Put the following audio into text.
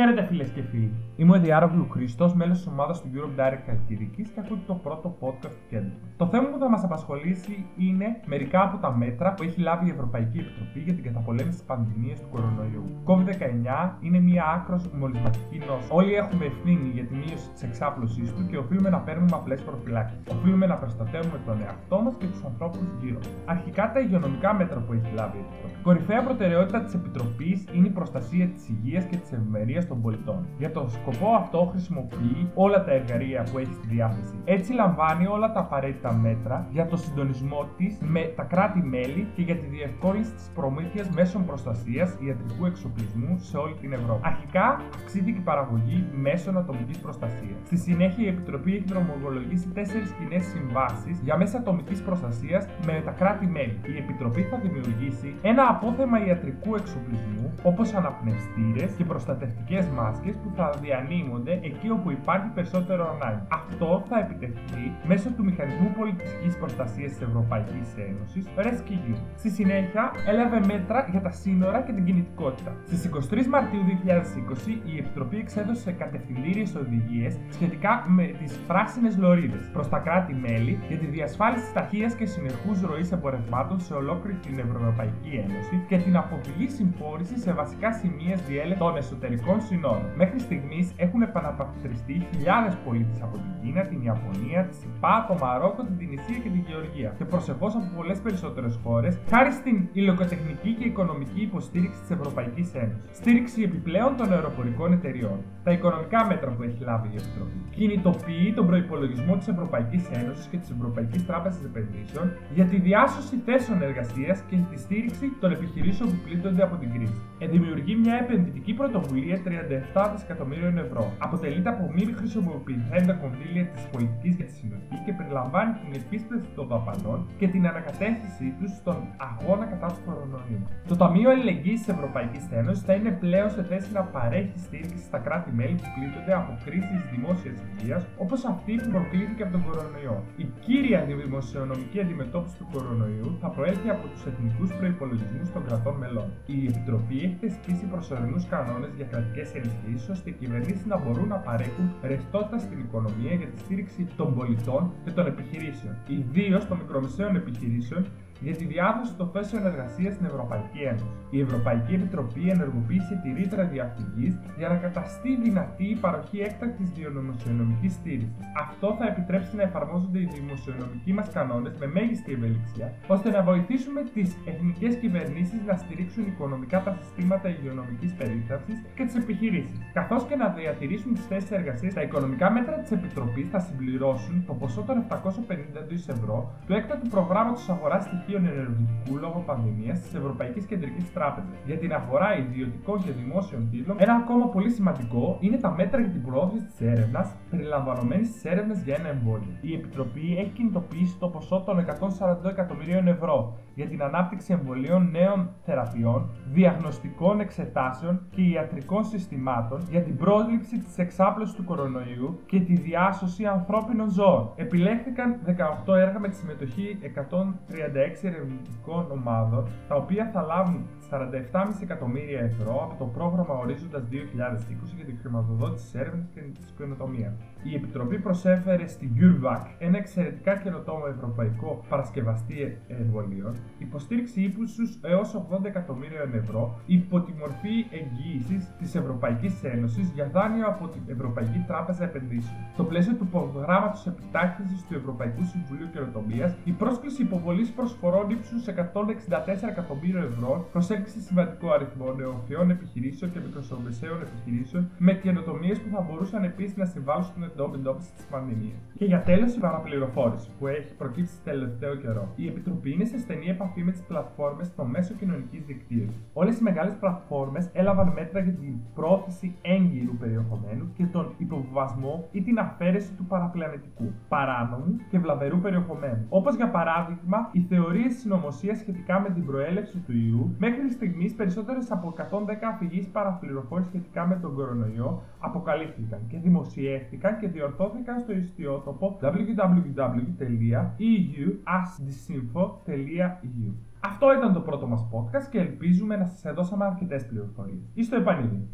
Χαίρετε φίλες και φίλοι. Είμαι ο Διάρογλου Χρήστος, μέλος της ομάδας του Europe Direct Καλκιδική και ακούτε το πρώτο podcast του κέντρου. Το θέμα που θα μας απασχολήσει είναι μερικά από τα μέτρα που έχει λάβει η Ευρωπαϊκή Επιτροπή για την καταπολέμηση της πανδημίας του κορονοϊού. COVID-19 είναι μια άκρος μολυσματική νόσο. Όλοι έχουμε ευθύνη για τη μείωση της εξάπλωσής του και οφείλουμε να παίρνουμε απλές προφυλάξεις. Οφείλουμε να προστατεύουμε τον εαυτό μας και τους ανθρώπους γύρω. Αρχικά τα υγειονομικά μέτρα που έχει λάβει η Επιτροπή. Κορυφαία προτεραιότητα της Επιτροπής είναι η προστασία της υγείας και της ευημερίας των πολιτών. Για τον σκοπό αυτό χρησιμοποιεί όλα τα εργαλεία που έχει στη διάθεση. Έτσι λαμβάνει όλα τα απαραίτητα μέτρα για το συντονισμό της με τα κράτη-μέλη και για τη διευκόλυνση της προμήθειας μέσων προστασίας ιατρικού εξοπλισμού σε όλη την Ευρώπη. Αρχικά αυξήθηκε η παραγωγή μέσων ατομικής προστασίας. Στη συνέχεια η Επιτροπή έχει δρομολογήσει τέσσερις κοινές συμβάσεις για μέσα ατομικής προστασίας με τα κράτη-μέλη. Η Επιτροπή θα δημιουργήσει ένα απόθεμα ιατρικού εξοπλισμού όπως αναπνευστήρες και προστατευτικές μάσκες που θα διανύμονται εκεί όπου υπάρχει περισσότερο ανάγκη. Αυτό θα επιτευχθεί μέσω του Μηχανισμού Πολιτιστικής Προστασίας της Ευρωπαϊκής Ένωσης, RESCU. Στη συνέχεια, έλαβε μέτρα για τα σύνορα και την κινητικότητα. Στις 23 Μαρτίου 2020, η Επιτροπή εξέδωσε κατευθυντήριες οδηγίες σχετικά με τις πράσινε λωρίδες προς τα κράτη-μέλη για τη διασφάλιση ταχείας και συνεχούς ροής εμπορευμάτων σε ολόκληρη την Ευρωπαϊκή Ένωση και την αποφυγή συμφόρησης σε βασικά σημεία διέλευση των εσωτερικών συνόρων. Μέχρι στιγμής έχουν επαναπατριστεί χιλιάδες πολίτες από την Κίνα, την Ιαπωνία, τη ΣΥΠΑ, το Μαρόκο, την Τινησία και την Γεωργία και προσεχώ από πολλές περισσότερες χώρες χάρη στην υλοκοτεχνική και οικονομική υποστήριξη της Ευρωπαϊκής Ένωσης. Στήριξη επιπλέον των αεροπορικών εταιριών. Τα οικονομικά μέτρα που έχει λάβει η Επιτροπή. Κινητοποιεί τον προπολογισμό της Ευρωπαϊκής Ένωσης και της Ευρωπαϊκής Τράπεζας Επενδύσεων για τη διάσωση θέσεων εργασίας και τη στήριξη των επιχειρήσεων που πλήττονται από την κρίση. Ε, δημιουργεί μια επενδυτική πρωτοβουλία 37 δισεκατομμύριων ευρώ. Αποτελείται από μη χρησιμοποιηθέντα κονδύλια της πολιτικής για τη συνοχή και περιλαμβάνει την επίσπευση των δαπανών και την ανακατεύθυνσή τους στον αγώνα κατά του κορονοϊού. Το Ταμείο Αλληλεγγύης της Ευρωπαϊκής Ένωσης θα είναι πλέον σε θέση να παρέχει στήριξη στα κράτη-μέλη που πλήττονται από κρίσεις δημόσιας υγείας όπως αυτή που προκλήθηκε από τον κορονοϊό. Η κύρια δημοσιονομική αντιμετώπιση του κορονοϊού θα προέλθει από τους εθνικούς προπολογισμού των κρατών μελών. Η Επιτροπή έχει θεσπίσει προσωρινούς κανόνες για κρατικές ενισχύσεις ώστε οι κυβερνήσεις να μπορούν να παρέχουν ρευστότητα στην οικονομία για τη στήριξη των πολιτών και των επιχειρήσεων, ιδίως των μικρομεσαίων επιχειρήσεων για τη διάδοση των θέσεων εργασίας στην Ευρωπαϊκή Ένωση. Η Ευρωπαϊκή Επιτροπή ενεργοποίησε τη ρήτρα διαφυγή για να καταστεί δυνατή η παροχή έκτακτης δημοσιονομικής στήριξης. Αυτό θα επιτρέψει να εφαρμόζονται οι δημοσιονομικοί μας κανόνες με μέγιστη ευελιξία, ώστε να βοηθήσουμε τις εθνικές κυβερνήσεις να στηρίξουν οικονομικά τα συστήματα υγειονομικής περίθαλψης και τις επιχειρήσεις, καθώς και να διατηρήσουν τις θέσεις εργασίας. Τα οικονομικά μέτρα της Επιτροπής θα συμπληρώσουν το ποσό των 750 ευρώ του έκτατου προγράμματος αγοράς στοιχείων στοιχείων ενεργητικού λόγω πανδημίας της Ευρωπαϊκής Κεντρικής Τράπεζας για την αγορά ιδιωτικών και δημόσιων τίτλων. Ένα ακόμα πολύ σημαντικό είναι τα μέτρα για την προώθηση της έρευνας, περιλαμβανομένης της έρευνας για ένα εμβόλιο. Η Επιτροπή έχει κινητοποιήσει το ποσό των 142 εκατομμυρίων ευρώ για την ανάπτυξη εμβολίων νέων θεραπείων, διαγνωστικών εξετάσεων και ιατρικών συστημάτων για την πρόληψη της εξάπλωσης του κορονοϊού και τη διάσωση ανθρώπινων ζώων. Επιλέχθηκαν 18 έργα με τη συμμετοχή 136 ερευνητικών ομάδων, τα οποία θα λάβουν 47,5 εκατομμύρια ευρώ από το πρόγραμμα Ορίζοντας 2020 για τη χρηματοδότηση της έρευνας και της καινοτομία. Η Επιτροπή προσέφερε στην CureVac ένα εξαιρετικά καινοτόμο ευρωπαϊκό παρασκευαστή εμβολίων, υποστήριξη ύψους έως 80 εκατομμύριων ευρώ υπό τη μορφή εγγύησης της Ευρωπαϊκής Ένωσης για δάνειο από την Ευρωπαϊκή Τράπεζα Επενδύσεων. Στο πλαίσιο του προγράμματος επιτάχυνσης του Ευρωπαϊκού Συμβουλίου Καινοτομίας, η πρόσκληση υποβολής προσφορών ύψου 164 εκατομμύριων ευρώ προσέλκυσε σημαντικό αριθμό νεοφυών επιχειρήσεων και μικρομεσαίων επιχειρήσεων με καινοτομίες που θα μπορούσαν επίσης να συμβάλλουν στην εντόπιση της πανδημίας. Και για τέλος, η παραπληροφόρηση που έχει προκύψει τελευταίο καιρό. Η Επιτροπή είναι σε στενή επαφή με τις πλατφόρμες στο μέσο κοινωνικής δικτύωσης. Όλες οι μεγάλες πλατφόρμες έλαβαν μέτρα για την πρόθεση έγκυρου περιεχομένου και τον υποβιβασμό ή την αφαίρεση του παραπλανητικού, παράνομου και βλαβερού περιεχομένου. Όπως για παράδειγμα, οι θεωρίε συνωμοσία σχετικά με την προέλευση του ιού Μέχρι στιγμής, περισσότερες από 110 αφηγήσει παραπληροφόρηση σχετικά με τον κορονοϊό αποκαλύφθηκαν και δημοσιεύτηκαν και διορθώθηκαν στο ιστιότοπο www.euasdisinfo.eu. Αυτό ήταν το πρώτο μας podcast και ελπίζουμε να σας έδωσαμε αρκετές πληροφορίες. Είστε επανειδή.